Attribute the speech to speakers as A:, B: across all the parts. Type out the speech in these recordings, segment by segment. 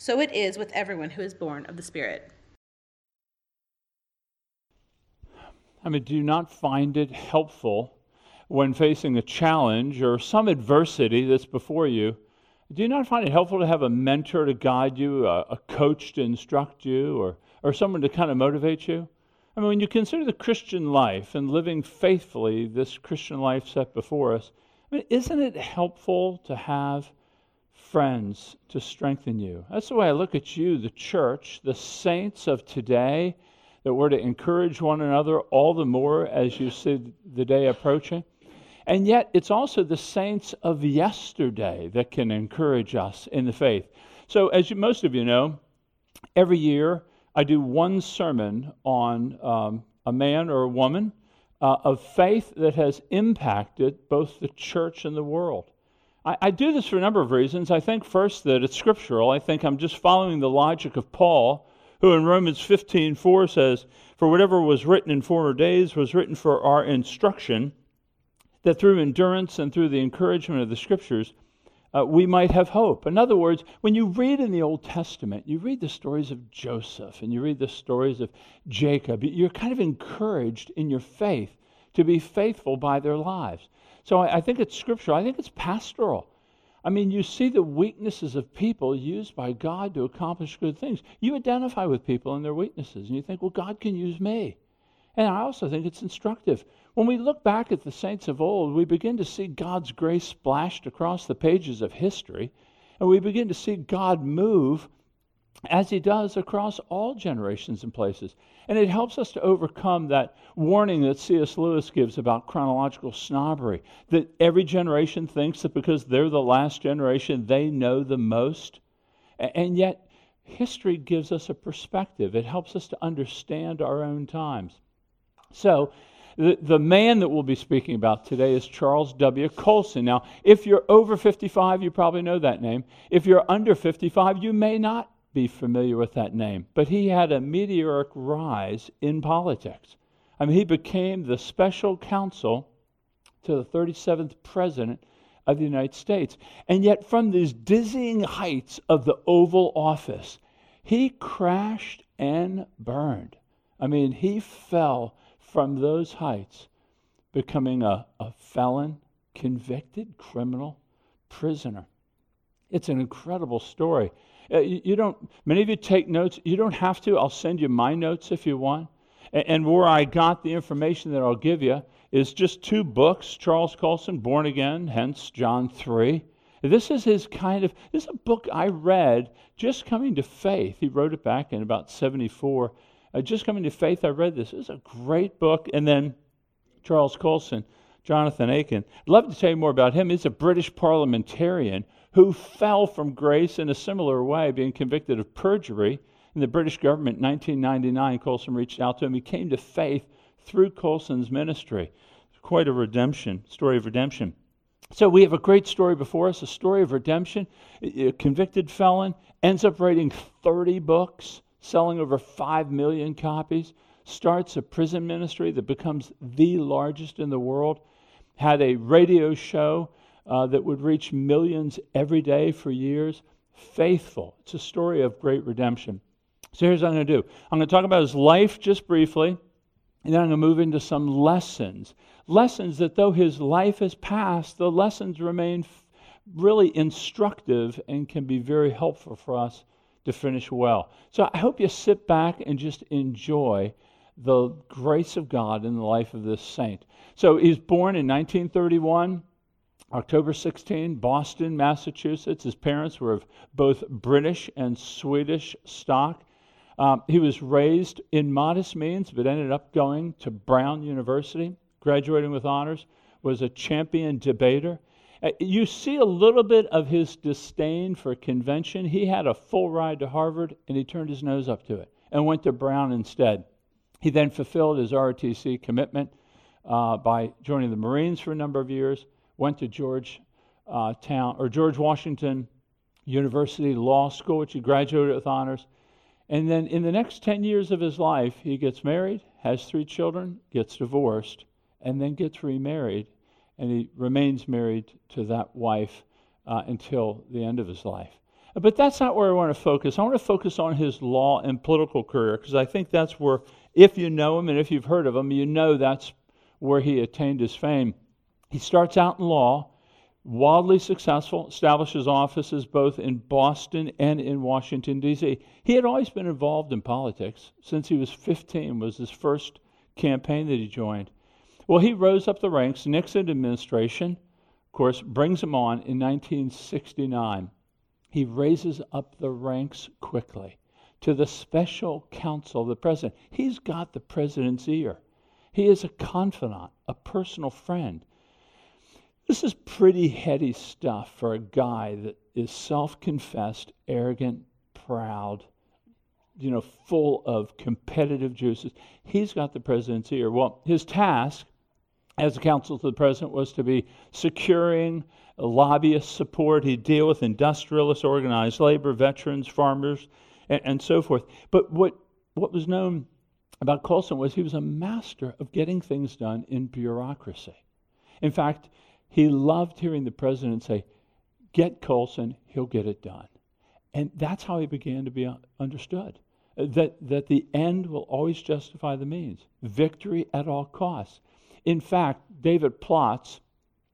A: So it is with everyone who is born of the Spirit.
B: I mean, do you not find it helpful when facing a challenge or some adversity that's before you? Do you not find it helpful to have a mentor to guide you, a, a coach to instruct you, or, or someone to kind of motivate you? I mean, when you consider the Christian life and living faithfully this Christian life set before us, I mean, isn't it helpful to have friends to strengthen you? That's the way I look at you, the church, the saints of today, that we're to encourage one another all the more as you see the day approaching. And yet, it's also the saints of yesterday that can encourage us in the faith. So, as you, most of you know, every year I do one sermon on um, a man or a woman uh, of faith that has impacted both the church and the world. I, I do this for a number of reasons. I think, first, that it's scriptural. I think I'm just following the logic of Paul, who in Romans 15 4 says, For whatever was written in former days was written for our instruction that through endurance and through the encouragement of the scriptures, uh, we might have hope. In other words, when you read in the Old Testament, you read the stories of Joseph and you read the stories of Jacob, you're kind of encouraged in your faith to be faithful by their lives. So I, I think it's scriptural, I think it's pastoral. I mean, you see the weaknesses of people used by God to accomplish good things. You identify with people and their weaknesses, and you think, well, God can use me. And I also think it's instructive. When we look back at the saints of old, we begin to see God's grace splashed across the pages of history, and we begin to see God move as he does across all generations and places. And it helps us to overcome that warning that C.S. Lewis gives about chronological snobbery that every generation thinks that because they're the last generation, they know the most. And yet, history gives us a perspective, it helps us to understand our own times. So, the, the man that we'll be speaking about today is Charles W. Colson. Now, if you're over 55, you probably know that name. If you're under 55, you may not be familiar with that name. But he had a meteoric rise in politics. I mean, he became the special counsel to the 37th president of the United States. And yet, from these dizzying heights of the Oval Office, he crashed and burned. I mean, he fell from those heights, becoming a, a felon, convicted criminal, prisoner. It's an incredible story. Uh, you, don't, many of you take notes. You don't have to. I'll send you my notes if you want. And, and where I got the information that I'll give you is just two books Charles Colson, Born Again, hence John 3. This is his kind of, this is a book I read just coming to faith. He wrote it back in about 74 uh, Just Coming to Faith, I read this. It's a great book. And then Charles Colson, Jonathan Aitken. I'd love to tell you more about him. He's a British parliamentarian who fell from grace in a similar way, being convicted of perjury in the British government in 1999. Colson reached out to him. He came to faith through Colson's ministry. Quite a redemption, story of redemption. So we have a great story before us, a story of redemption. A convicted felon ends up writing 30 books selling over 5 million copies, starts a prison ministry that becomes the largest in the world, had a radio show uh, that would reach millions every day for years. Faithful. It's a story of great redemption. So here's what I'm going to do I'm going to talk about his life just briefly, and then I'm going to move into some lessons. Lessons that, though his life has passed, the lessons remain really instructive and can be very helpful for us to finish well. So I hope you sit back and just enjoy the grace of God in the life of this saint. So he's born in 1931. October 16, Boston, Massachusetts. His parents were of both British and Swedish stock. Um, he was raised in modest means, but ended up going to Brown University, graduating with honors, was a champion debater. Uh, you see a little bit of his disdain for convention. He had a full ride to Harvard, and he turned his nose up to it and went to Brown instead. He then fulfilled his ROTC commitment uh, by joining the Marines for a number of years, went to George uh, Town or George Washington University Law School, which he graduated with honors. And then in the next 10 years of his life, he gets married, has three children, gets divorced, and then gets remarried. And he remains married to that wife uh, until the end of his life. But that's not where I want to focus. I want to focus on his law and political career because I think that's where, if you know him and if you've heard of him, you know that's where he attained his fame. He starts out in law wildly successful, establishes offices both in Boston and in Washington, D.C. He had always been involved in politics since he was 15, was his first campaign that he joined. Well, he rose up the ranks. Nixon administration, of course, brings him on in 1969. He raises up the ranks quickly to the special counsel of the president. He's got the president's ear. He is a confidant, a personal friend. This is pretty heady stuff for a guy that is self confessed, arrogant, proud, you know, full of competitive juices. He's got the president's ear. Well, his task as a counsel to the president was to be securing lobbyist support. He'd deal with industrialists, organized labor, veterans, farmers, and, and so forth. But what, what was known about Colson was he was a master of getting things done in bureaucracy. In fact, he loved hearing the president say, Get Colson, he'll get it done. And that's how he began to be understood that, that the end will always justify the means, victory at all costs. In fact, David Plotz,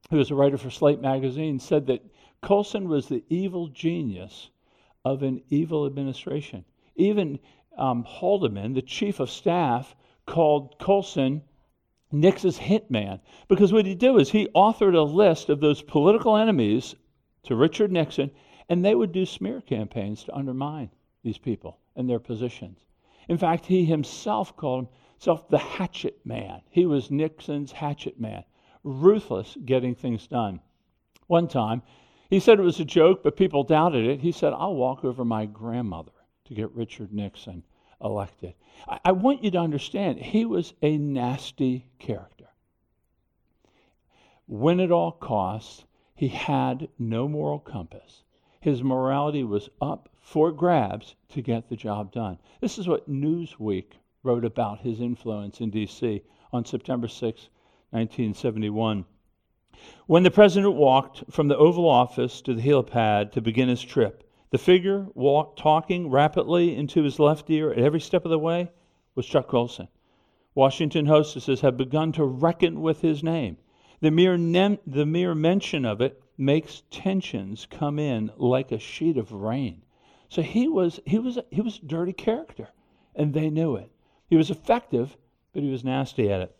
B: who was a writer for Slate magazine, said that Colson was the evil genius of an evil administration. Even um, Haldeman, the chief of staff, called Colson Nixon's hitman. Because what he did is he authored a list of those political enemies to Richard Nixon, and they would do smear campaigns to undermine these people and their positions. In fact, he himself called himself the hatchet man. He was Nixon's hatchet man, ruthless getting things done. One time, he said it was a joke, but people doubted it. He said, I'll walk over my grandmother to get Richard Nixon elected. I, I want you to understand, he was a nasty character. When at all costs, he had no moral compass. His morality was up for grabs to get the job done. This is what Newsweek wrote about his influence in D.C. on September 6, 1971. When the president walked from the Oval Office to the helipad to begin his trip, the figure walk, talking rapidly into his left ear at every step of the way was Chuck Colson. Washington hostesses have begun to reckon with his name. The mere, nem- the mere mention of it makes tensions come in like a sheet of rain. So he was, he was, he was a dirty character, and they knew it. He was effective, but he was nasty at it.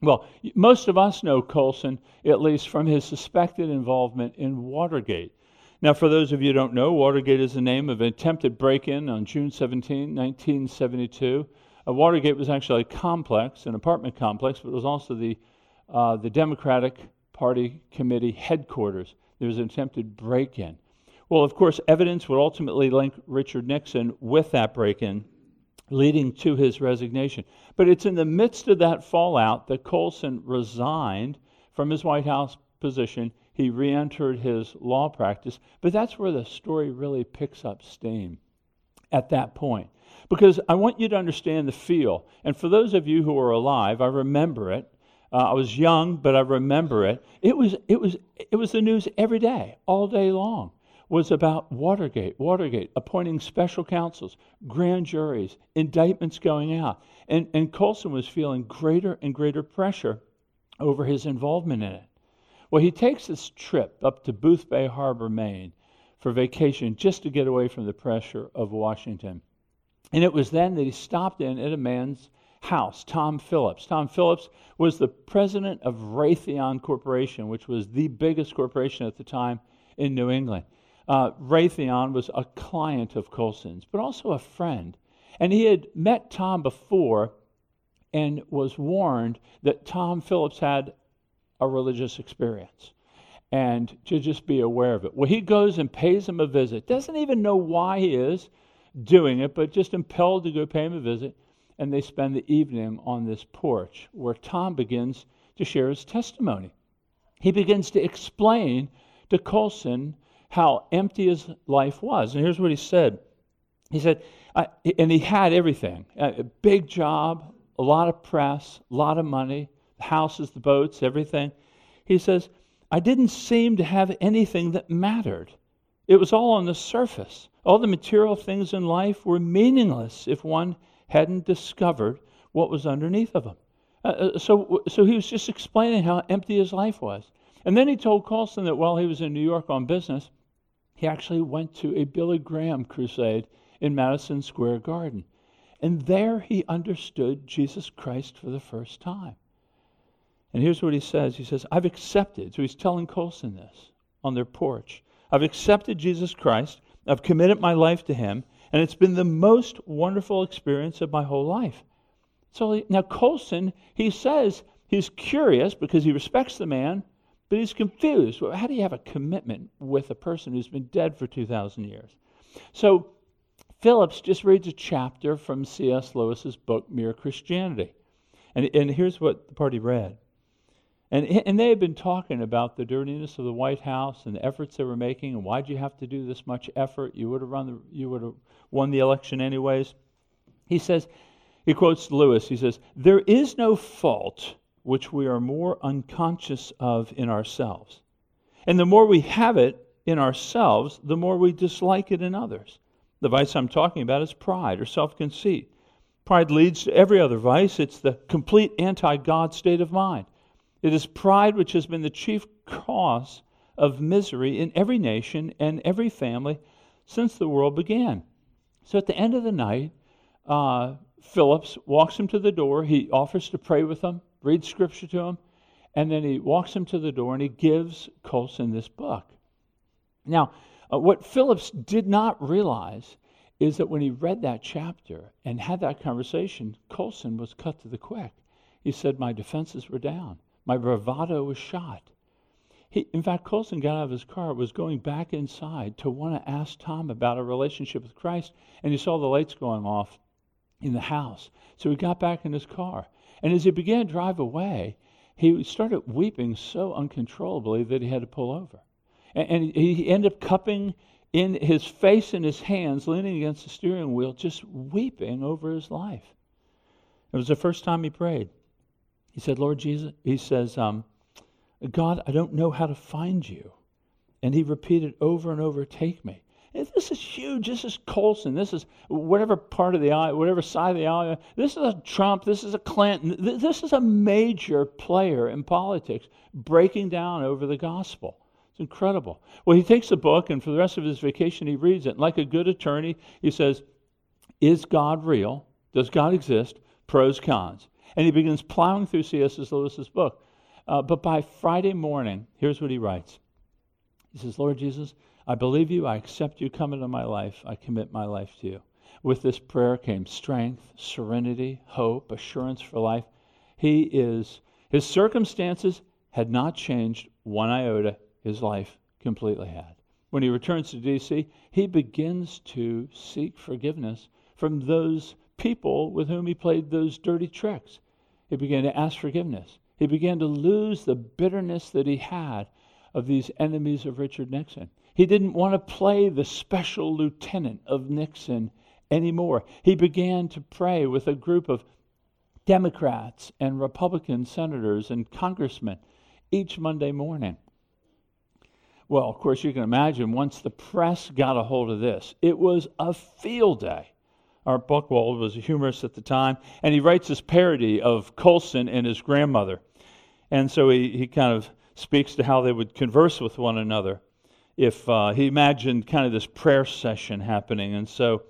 B: Well, most of us know Colson, at least from his suspected involvement in Watergate. Now, for those of you who don't know, Watergate is the name of an attempted break in on June 17, 1972. Uh, Watergate was actually a complex, an apartment complex, but it was also the, uh, the Democratic Party committee headquarters. There was an attempted break in. Well, of course, evidence would ultimately link Richard Nixon with that break in, leading to his resignation. But it's in the midst of that fallout that Colson resigned from his White House position he re entered his law practice. But that's where the story really picks up steam at that point. Because I want you to understand the feel. And for those of you who are alive, I remember it. Uh, I was young, but I remember it. It was, it, was, it was the news every day, all day long, was about Watergate, Watergate, appointing special counsels, grand juries, indictments going out. And, and Colson was feeling greater and greater pressure over his involvement in it. Well, he takes this trip up to Boothbay Harbor, Maine, for vacation just to get away from the pressure of Washington. And it was then that he stopped in at a man's house, Tom Phillips. Tom Phillips was the president of Raytheon Corporation, which was the biggest corporation at the time in New England. Uh, Raytheon was a client of Colson's, but also a friend. And he had met Tom before and was warned that Tom Phillips had a religious experience and to just be aware of it. Well, he goes and pays him a visit, doesn't even know why he is doing it, but just impelled to go pay him a visit. And they spend the evening on this porch where Tom begins to share his testimony. He begins to explain to Colson how empty his life was. And here's what he said He said, and he had everything a big job, a lot of press, a lot of money, the houses, the boats, everything. He says, I didn't seem to have anything that mattered. It was all on the surface. All the material things in life were meaningless if one hadn't discovered what was underneath of them. Uh, uh, so, so he was just explaining how empty his life was. And then he told Colson that while he was in New York on business, he actually went to a Billy Graham crusade in Madison Square Garden. And there he understood Jesus Christ for the first time. And here's what he says He says, I've accepted. So he's telling Colson this on their porch. I've accepted Jesus Christ I've committed my life to Him, and it's been the most wonderful experience of my whole life. So now Colson, he says he's curious because he respects the man, but he's confused. Well, how do you have a commitment with a person who's been dead for 2,000 years? So Phillips just reads a chapter from C.S. Lewis's book, Mere Christianity. And, and here's what the party read. And, and they had been talking about the dirtiness of the White House and the efforts they were making, and why'd you have to do this much effort? You would have run the, you would have won the election anyways. He says, he quotes Lewis. He says, "There is no fault which we are more unconscious of in ourselves, and the more we have it in ourselves, the more we dislike it in others. The vice I'm talking about is pride or self-conceit. Pride leads to every other vice. It's the complete anti-God state of mind." It is pride which has been the chief cause of misery in every nation and every family since the world began. So at the end of the night, uh, Phillips walks him to the door. He offers to pray with him, read scripture to him, and then he walks him to the door and he gives Colson this book. Now, uh, what Phillips did not realize is that when he read that chapter and had that conversation, Colson was cut to the quick. He said, My defenses were down. My bravado was shot. He, in fact, Colson got out of his car, was going back inside to want to ask Tom about a relationship with Christ, and he saw the lights going off in the house. So he got back in his car. And as he began to drive away, he started weeping so uncontrollably that he had to pull over. And, and he ended up cupping in his face in his hands, leaning against the steering wheel, just weeping over his life. It was the first time he prayed. He said, Lord Jesus, he says, um, God, I don't know how to find you. And he repeated over and over, Take me. And this is huge. This is Colson. This is whatever part of the eye, whatever side of the aisle. This is a Trump. This is a Clinton. This is a major player in politics breaking down over the gospel. It's incredible. Well, he takes the book, and for the rest of his vacation, he reads it. Like a good attorney, he says, Is God real? Does God exist? Pros, cons. And he begins plowing through C.S. Lewis's book. Uh, but by Friday morning, here's what he writes He says, Lord Jesus, I believe you. I accept you come into my life. I commit my life to you. With this prayer came strength, serenity, hope, assurance for life. He is, his circumstances had not changed one iota. His life completely had. When he returns to D.C., he begins to seek forgiveness from those people with whom he played those dirty tricks. He began to ask forgiveness. He began to lose the bitterness that he had of these enemies of Richard Nixon. He didn't want to play the special lieutenant of Nixon anymore. He began to pray with a group of Democrats and Republican senators and congressmen each Monday morning. Well, of course, you can imagine once the press got a hold of this, it was a field day. Art Buchwald was a humorist at the time, and he writes this parody of Colson and his grandmother. And so he, he kind of speaks to how they would converse with one another. if uh, he imagined kind of this prayer session happening. And so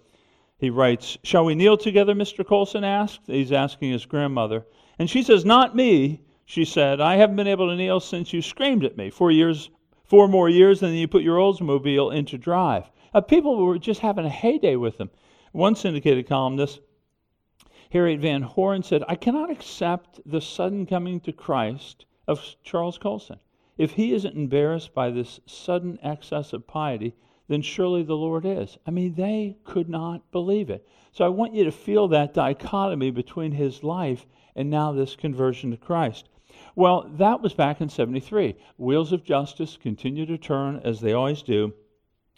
B: he writes, Shall we kneel together? Mr. Colson asked. He's asking his grandmother. And she says, Not me, she said. I haven't been able to kneel since you screamed at me. Four years, four more years, and then you put your Oldsmobile into drive. Uh, people were just having a heyday with him. One syndicated columnist, Harriet Van Horne, said, I cannot accept the sudden coming to Christ of Charles Colson. If he isn't embarrassed by this sudden excess of piety, then surely the Lord is. I mean, they could not believe it. So I want you to feel that dichotomy between his life and now this conversion to Christ. Well, that was back in 73. Wheels of justice continue to turn as they always do.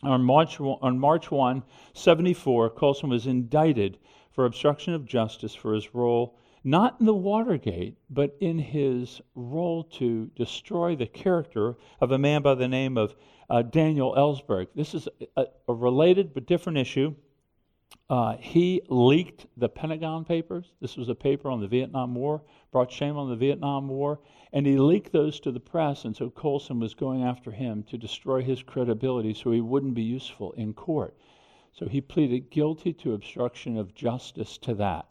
B: On March, on March 1, 74, Colson was indicted for obstruction of justice for his role not in the Watergate, but in his role to destroy the character of a man by the name of uh, Daniel Ellsberg. This is a, a, related but different issue. Uh, he leaked the Pentagon Papers. This was a paper on the Vietnam War, brought shame on the Vietnam War, and he leaked those to the press. And so Colson was going after him to destroy his credibility so he wouldn't be useful in court. So he pleaded guilty to obstruction of justice to that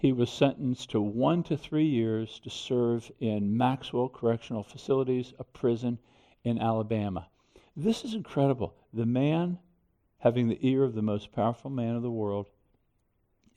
B: he was sentenced to one to three years to serve in Maxwell Correctional Facilities, a prison in Alabama. This is incredible. The man, having the ear of the most powerful man of the world,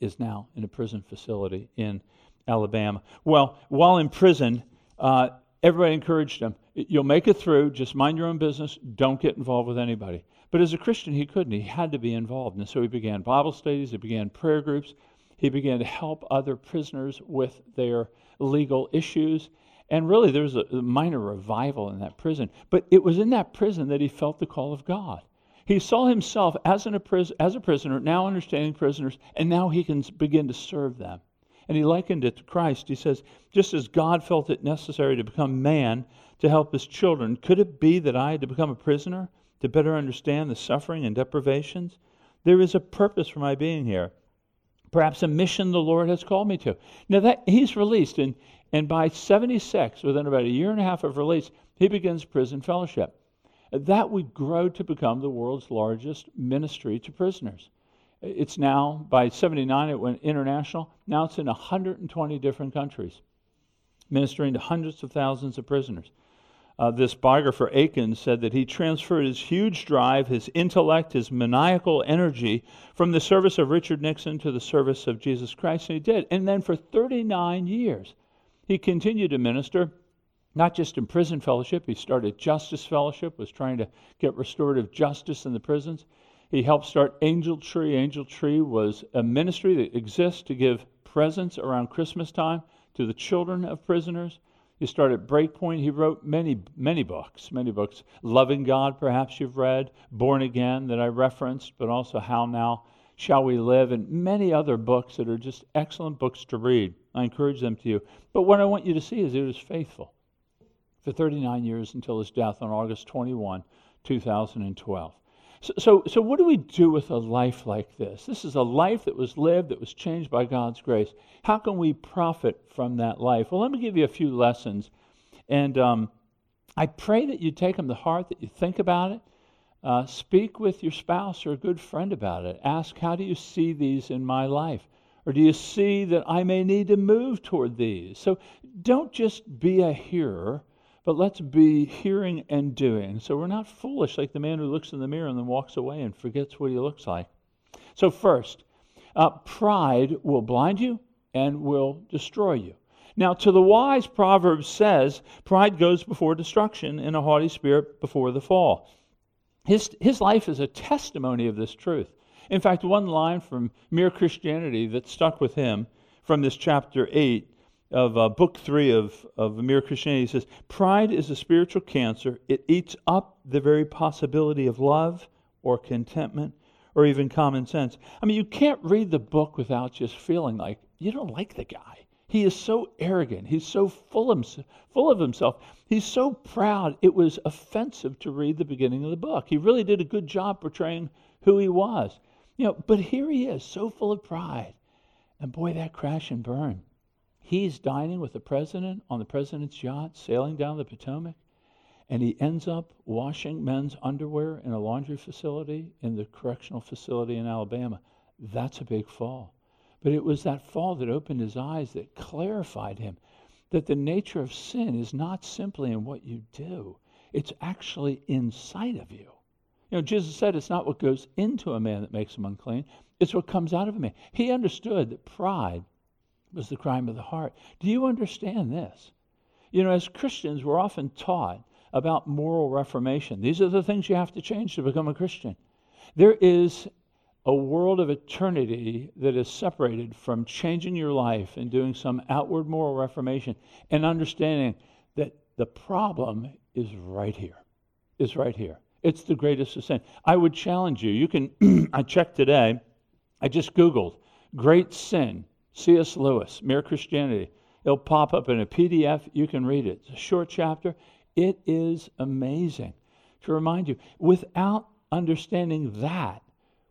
B: is now in a prison facility in Alabama. Well, while in prison, uh, everybody encouraged him you'll make it through, just mind your own business, don't get involved with anybody. But as a Christian, he couldn't. He had to be involved. And so he began Bible studies, he began prayer groups, he began to help other prisoners with their legal issues. And really, there was a minor revival in that prison. But it was in that prison that he felt the call of God. He saw himself as, an, as a prisoner, now understanding prisoners, and now he can begin to serve them. And he likened it to Christ. He says, just as God felt it necessary to become man to help his children, could it be that I had to become a prisoner to better understand the suffering and deprivations? There is a purpose for my being here perhaps a mission the Lord has called me to. Now that he's released, and, and by 76, within about a year and a half of release, he begins prison fellowship. That would grow to become the world's largest ministry to prisoners. It's now, by 79, it went international. Now it's in 120 different countries, ministering to hundreds of thousands of prisoners. Uh, this biographer Aitken said that he transferred his huge drive, his intellect, his maniacal energy from the service of Richard Nixon to the service of Jesus Christ, and he did. And then for 39 years, he continued to minister, not just in prison fellowship, he started Justice Fellowship, was trying to get restorative justice in the prisons. He helped start Angel Tree. Angel Tree was a ministry that exists to give presents around Christmas time to the children of prisoners. He started Breakpoint. He wrote many, many books, many books. Loving God, perhaps you've read. Born Again, that I referenced, but also How Now Shall We Live, and many other books that are just excellent books to read. I encourage them to you. But what I want you to see is he was faithful for 39 years until his death on August 21, 2012. So, so, so, what do we do with a life like this? This is a life that was lived, that was changed by God's grace. How can we profit from that life? Well, let me give you a few lessons. And um, I pray that you take them to heart, that you think about it. Uh, speak with your spouse or a good friend about it. Ask, how do you see these in my life? Or do you see that I may need to move toward these? So don't just be a hearer but let's be hearing and doing. So we're not foolish like the man who looks in the mirror and then walks away and forgets what he looks like. So, first, uh, pride will blind you and will destroy you. Now, to the wise, Proverbs says, pride goes before destruction and a haughty spirit before the fall. His, his life is a testimony of this truth. In fact, one line from Mere Christianity that stuck with him from this chapter 8 of uh, book three of, of Mere Christianity says, Pride is a spiritual cancer. It eats up the very possibility of love or contentment or even common sense. I mean, you can't read the book without just feeling like you don't like the guy. He is so arrogant. He's so full of, full of himself. He's so proud. It was offensive to read the beginning of the book. He really did a good job portraying who he was. You know, but here he is, so full of pride. And boy, that crash and burn. He's dining with the president on the president's yacht, sailing down the Potomac. and he ends up washing men's underwear in a laundry facility in the correctional facility in Alabama. That's a big fall. But it was that fall that opened his eyes, that clarified him that the nature of sin is not simply in what you do, it's actually inside of you. You know, Jesus said it's not what goes into a man that makes him unclean, it's what comes out of a man. He understood that pride was the crime of the heart. Do you understand this? You know, as Christians, we're often taught about moral reformation. These are the things you have to change to become a Christian. There is a world of eternity that is separated from changing your life and doing some outward moral reformation and understanding that the problem is right here. Is right here. It's the greatest sin. I would challenge you. You can, I checked today, I just Googled great sin, C.S. Lewis, Mere Christianity. It'll pop up in a PDF. You can read it. It's a short chapter. It is amazing to remind you. Without understanding that,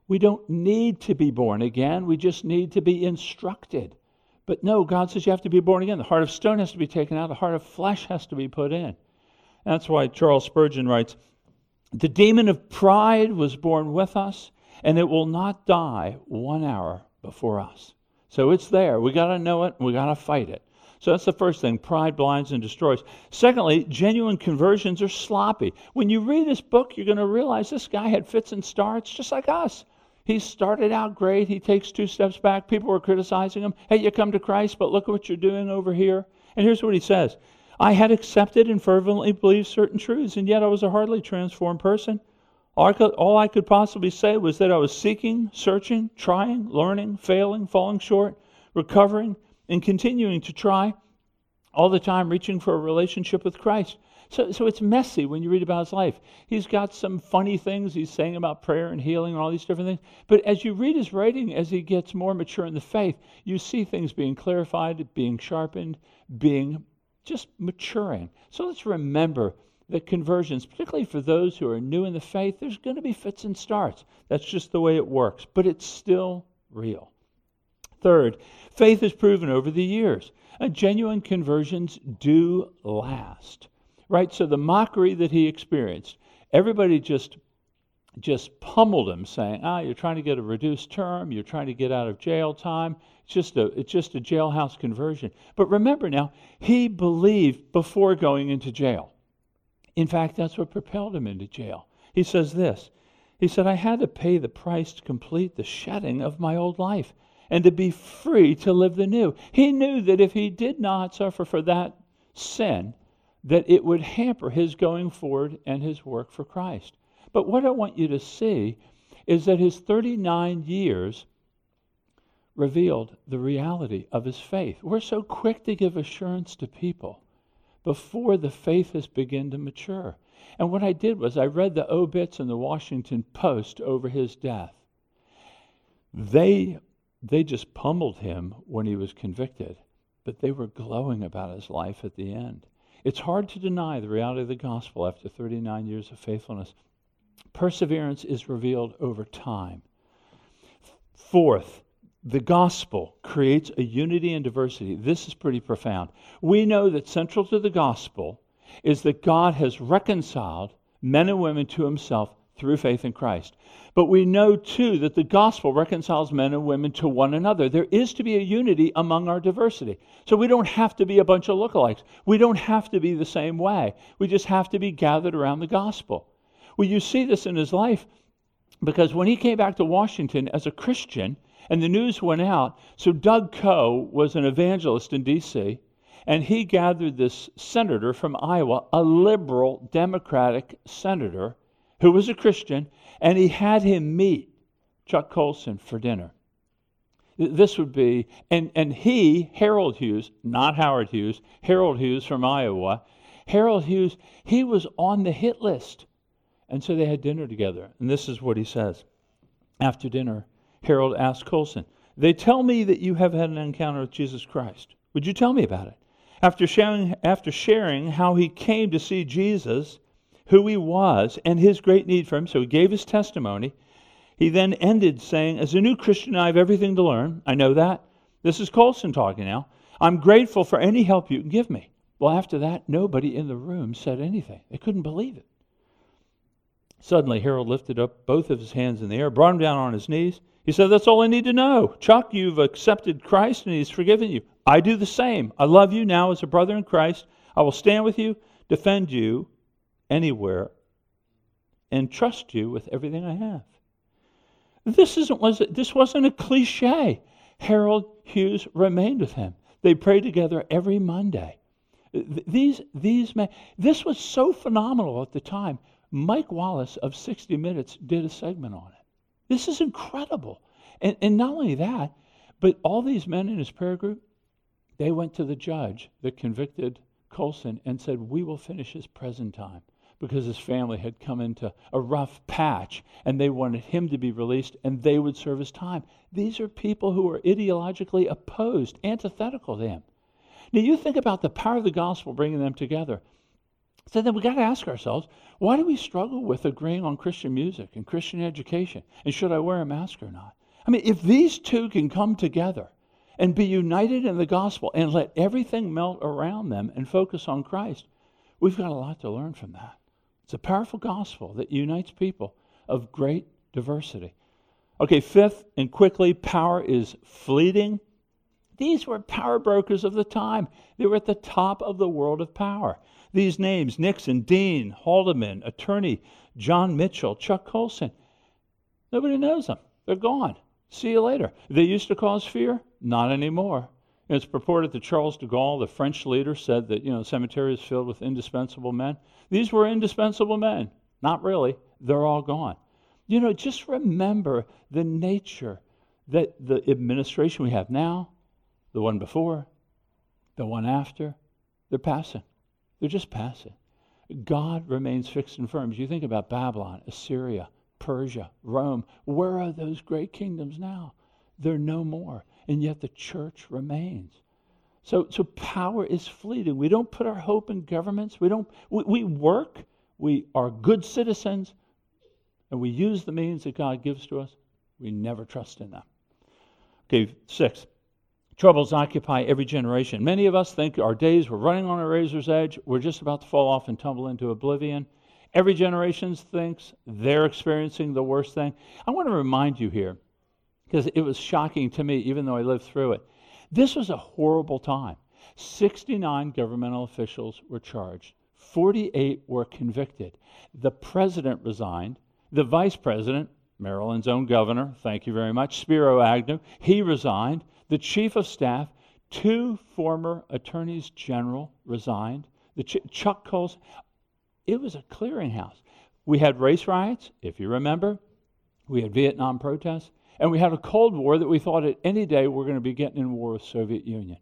B: we don't need to be born again. We just need to be instructed. But no, God says you have to be born again. The heart of stone has to be taken out, the heart of flesh has to be put in. That's why Charles Spurgeon writes The demon of pride was born with us, and it will not die one hour before us. So it's there. We got to know it, we got to fight it. So that's the first thing pride blinds and destroys. Secondly, genuine conversions are sloppy. When you read this book, you're going to realize this guy had fits and starts just like us. He started out great. He takes two steps back. People were criticizing him. Hey, you come to Christ, but look what you're doing over here. And here's what he says I had accepted and fervently believed certain truths, and yet I was a hardly transformed person. All I, could, possibly say was that I was seeking, searching, trying, learning, failing, falling short, recovering, and continuing to try, all the time reaching for a relationship with Christ. So, so it's messy when you read about his life. He's got some funny things he's saying about prayer and healing and all these different things. But as you read his writing, as he gets more mature in the faith, you see things being clarified, being sharpened, being just maturing. So let's remember that conversions, particularly for those who are new in the faith, there's going to be fits and starts. That's just the way it works, but it's still real. Third, faith is proven over the years. And genuine conversions do last. Right? So the mockery that he experienced, everybody just just pummeled him, saying, "Ah, you're trying to get a reduced term. You're trying to get out of jail time. It's just a it's just a jailhouse conversion." But remember now, he believed before going into jail. In fact, that's what propelled him into jail. He says this. He said, "I had to pay the price to complete the shedding of my old life." and to be free to live the new. He knew that if he did not suffer for that sin, that it would hamper his going forward and his work for Christ. But what I want you to see is that his 39 years revealed the reality of his faith. We're so quick to give assurance to people before the faith has begun to mature. And what I did was I read the obits in the Washington Post over his death. They they just pummeled him when he was convicted, but they were glowing about his life at the end. It's hard to deny the reality of the gospel after 39 years of faithfulness. Perseverance is revealed over time. Fourth, the gospel creates a unity and diversity. This is pretty profound. We know that central to the gospel is that God has reconciled men and women to himself through faith in Christ. But we know too that the gospel reconciles men and women to one another. There is to be a unity among our diversity. So we don't have to be a bunch of lookalikes. We don't have to be the same way. We just have to be gathered around the gospel. Well, you see this in his life because when he came back to Washington as a Christian and the news went out, so Doug Coe was an evangelist in D.C., and he gathered this senator from Iowa, a liberal Democratic senator who was a Christian, and he had him meet Chuck Colson for dinner. This would be, and, and he, Harold Hughes, not Howard Hughes, Harold Hughes from Iowa, Harold Hughes, he was on the hit list. And so they had dinner together. And this is what he says. After dinner, Harold asked Colson, They tell me that you have had an encounter with Jesus Christ. Would you tell me about it? After sharing, after sharing how he came to see Jesus who he was and his great need for him. So he gave his testimony. He then ended saying, As a new Christian, I have everything to learn. I know that. This is Colson talking now. I'm grateful for any help you can give me. Well, after that, nobody in the room said anything. They couldn't believe it. Suddenly, Harold lifted up both of his hands in the air, brought him down on his knees. He said, That's all I need to know. Chuck, you've accepted Christ and he's forgiven you. I do the same. I love you now as a brother in Christ. I will stand with you, defend you anywhere, and trust you with everything I have. This, isn't, was, this wasn't a cliche. Harold Hughes remained with him. They prayed together every Monday. These, these men, this was so phenomenal at the time. Mike Wallace of 60 Minutes did a segment on it. This is incredible. And, and not only that, but all these men in his prayer group, they went to the judge that convicted Colson and said, We will finish his present time because his family had come into a rough patch and they wanted him to be released and they would serve his time. These are people who are ideologically opposed, antithetical to him. Now, you think about the power of the gospel bringing them together. So then we got to ask ourselves why do we struggle with agreeing on Christian music and Christian education? And should I wear a mask or not? I mean, if these two can come together and be united in the gospel and let everything melt around them and focus on Christ, we've got a lot to learn from that. It's a powerful gospel that unites people of great diversity. Okay, fifth and quickly, power is fleeting. These were power brokers of the time. They were at the top of the world of power. These names Nixon, Dean, Haldeman, attorney John Mitchell, Chuck Colson nobody knows them. They're gone. See you later. They used to cause fear? Not anymore. It's purported that Charles de Gaulle, the French leader, said that you know the cemetery is filled with indispensable men. These were indispensable men. Not really. They're all gone. You know, just remember the nature that the administration we have now, the one before, the one after, they're passing. They're just passing. God remains fixed and firm. As you think about Babylon, Assyria, Persia, Rome, where are those great kingdoms now? They're no more. And yet the church remains. So, so power is fleeting. We don't put our hope in governments. We don't. We, we work. We are good citizens, and we use the means that God gives to us. We never trust in them. Okay, six. Troubles occupy every generation. Many of us think our days we're running on a razor's edge. We're just about to fall off and tumble into oblivion. Every generation thinks they're experiencing the worst thing. I want to remind you here, because it was shocking to me, even though I lived through it. This was a horrible time. 69 governmental officials were charged, 48 were convicted. The president resigned. The vice president, Maryland's own governor, thank you very much, Spiro Agnew, he resigned. The chief of staff, two former attorneys general resigned. The Ch- Chuck Coles, it was a clearinghouse. We had race riots, if you remember. We had Vietnam protests. And we had a Cold War that we thought at any day we're going to be getting in war with Soviet Union.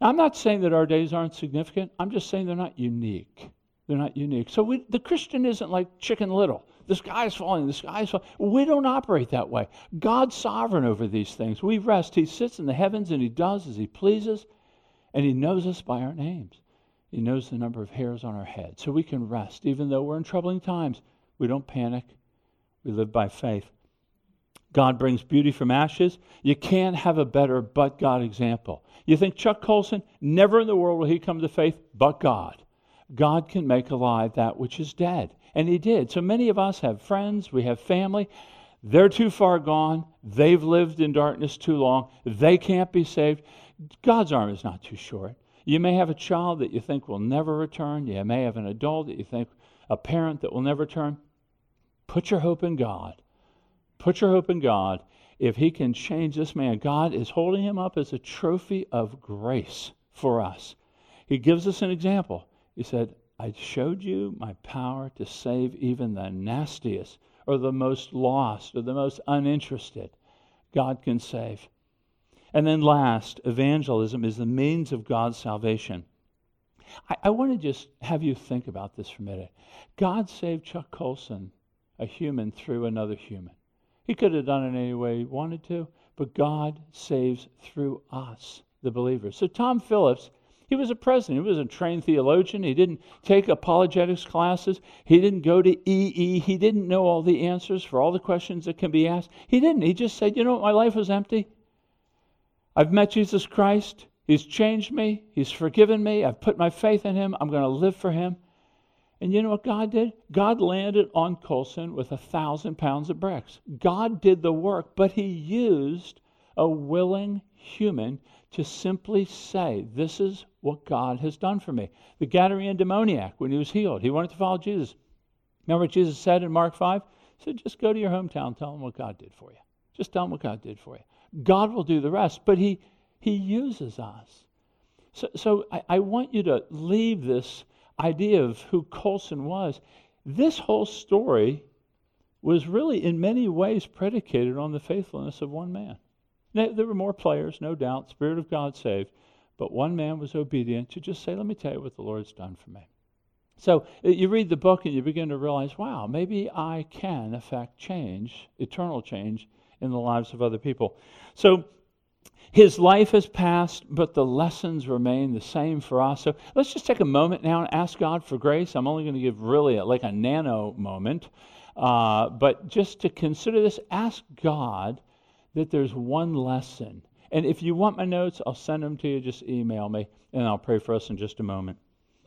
B: Now, I'm not saying that our days aren't significant. I'm just saying they're not unique. They're not unique. So we, the Christian isn't like Chicken Little. The sky is falling. The sky is falling. We don't operate that way. God's sovereign over these things. We rest. He sits in the heavens and He does as He pleases, and He knows us by our names. He knows the number of hairs on our head. So we can rest. Even though we're in troubling times, we don't panic. We live by faith. God brings beauty from ashes. You can't have a better but God example. You think Chuck Colson, never in the world will he come to faith but God. God can make alive that which is dead. And he did. So many of us have friends, we have family. They're too far gone. They've lived in darkness too long. They can't be saved. God's arm is not too short. You may have a child that you think will never return. You may have an adult that you think, a parent that will never return. Put your hope in God. Put your hope in God. If He can change this man, God is holding him up as a trophy of grace for us. He gives us an example. He said, I showed you my power to save even the nastiest or the most lost or the most uninterested. God can save. And then last, evangelism is the means of God's salvation. I, I want to just have you think about this for a minute. God saved Chuck Colson, a human, through another human. He could have done it any way he wanted to, but God saves through us, the believers. So Tom Phillips he was a president. He was a trained theologian. He didn't take apologetics classes. He didn't go to EE. He didn't know all the answers for all the questions that can be asked. He didn't. He just said, You know, my life was empty. I've met Jesus Christ. He's changed me. He's forgiven me. I've put my faith in him. I'm going to live for him. And you know what God did? God landed on Colson with a thousand pounds of bricks. God did the work, but he used a willing human to simply say, This is what God has done for me. The Gadarene demoniac, when he was healed, he wanted to follow Jesus. Remember what Jesus said in Mark 5? He said, Just go to your hometown, tell them what God did for you. Just tell them what God did for you. God will do the rest, but he, he uses us. So, so I, I want you to leave this idea of who Colson was. This whole story was really, in many ways, predicated on the faithfulness of one man. Now, there were more players, no doubt, Spirit of God saved, but one man was obedient to just say, Let me tell you what the Lord's done for me. So uh, you read the book and you begin to realize, wow, maybe I can affect change, eternal change, in the lives of other people. So his life has passed, but the lessons remain the same for us. So let's just take a moment now and ask God for grace. I'm only going to give really like a nano moment, uh, but just to consider this, ask God that there's one lesson. And if you want my notes, I'll send them to you. Just email me, and I'll pray for us in just a moment.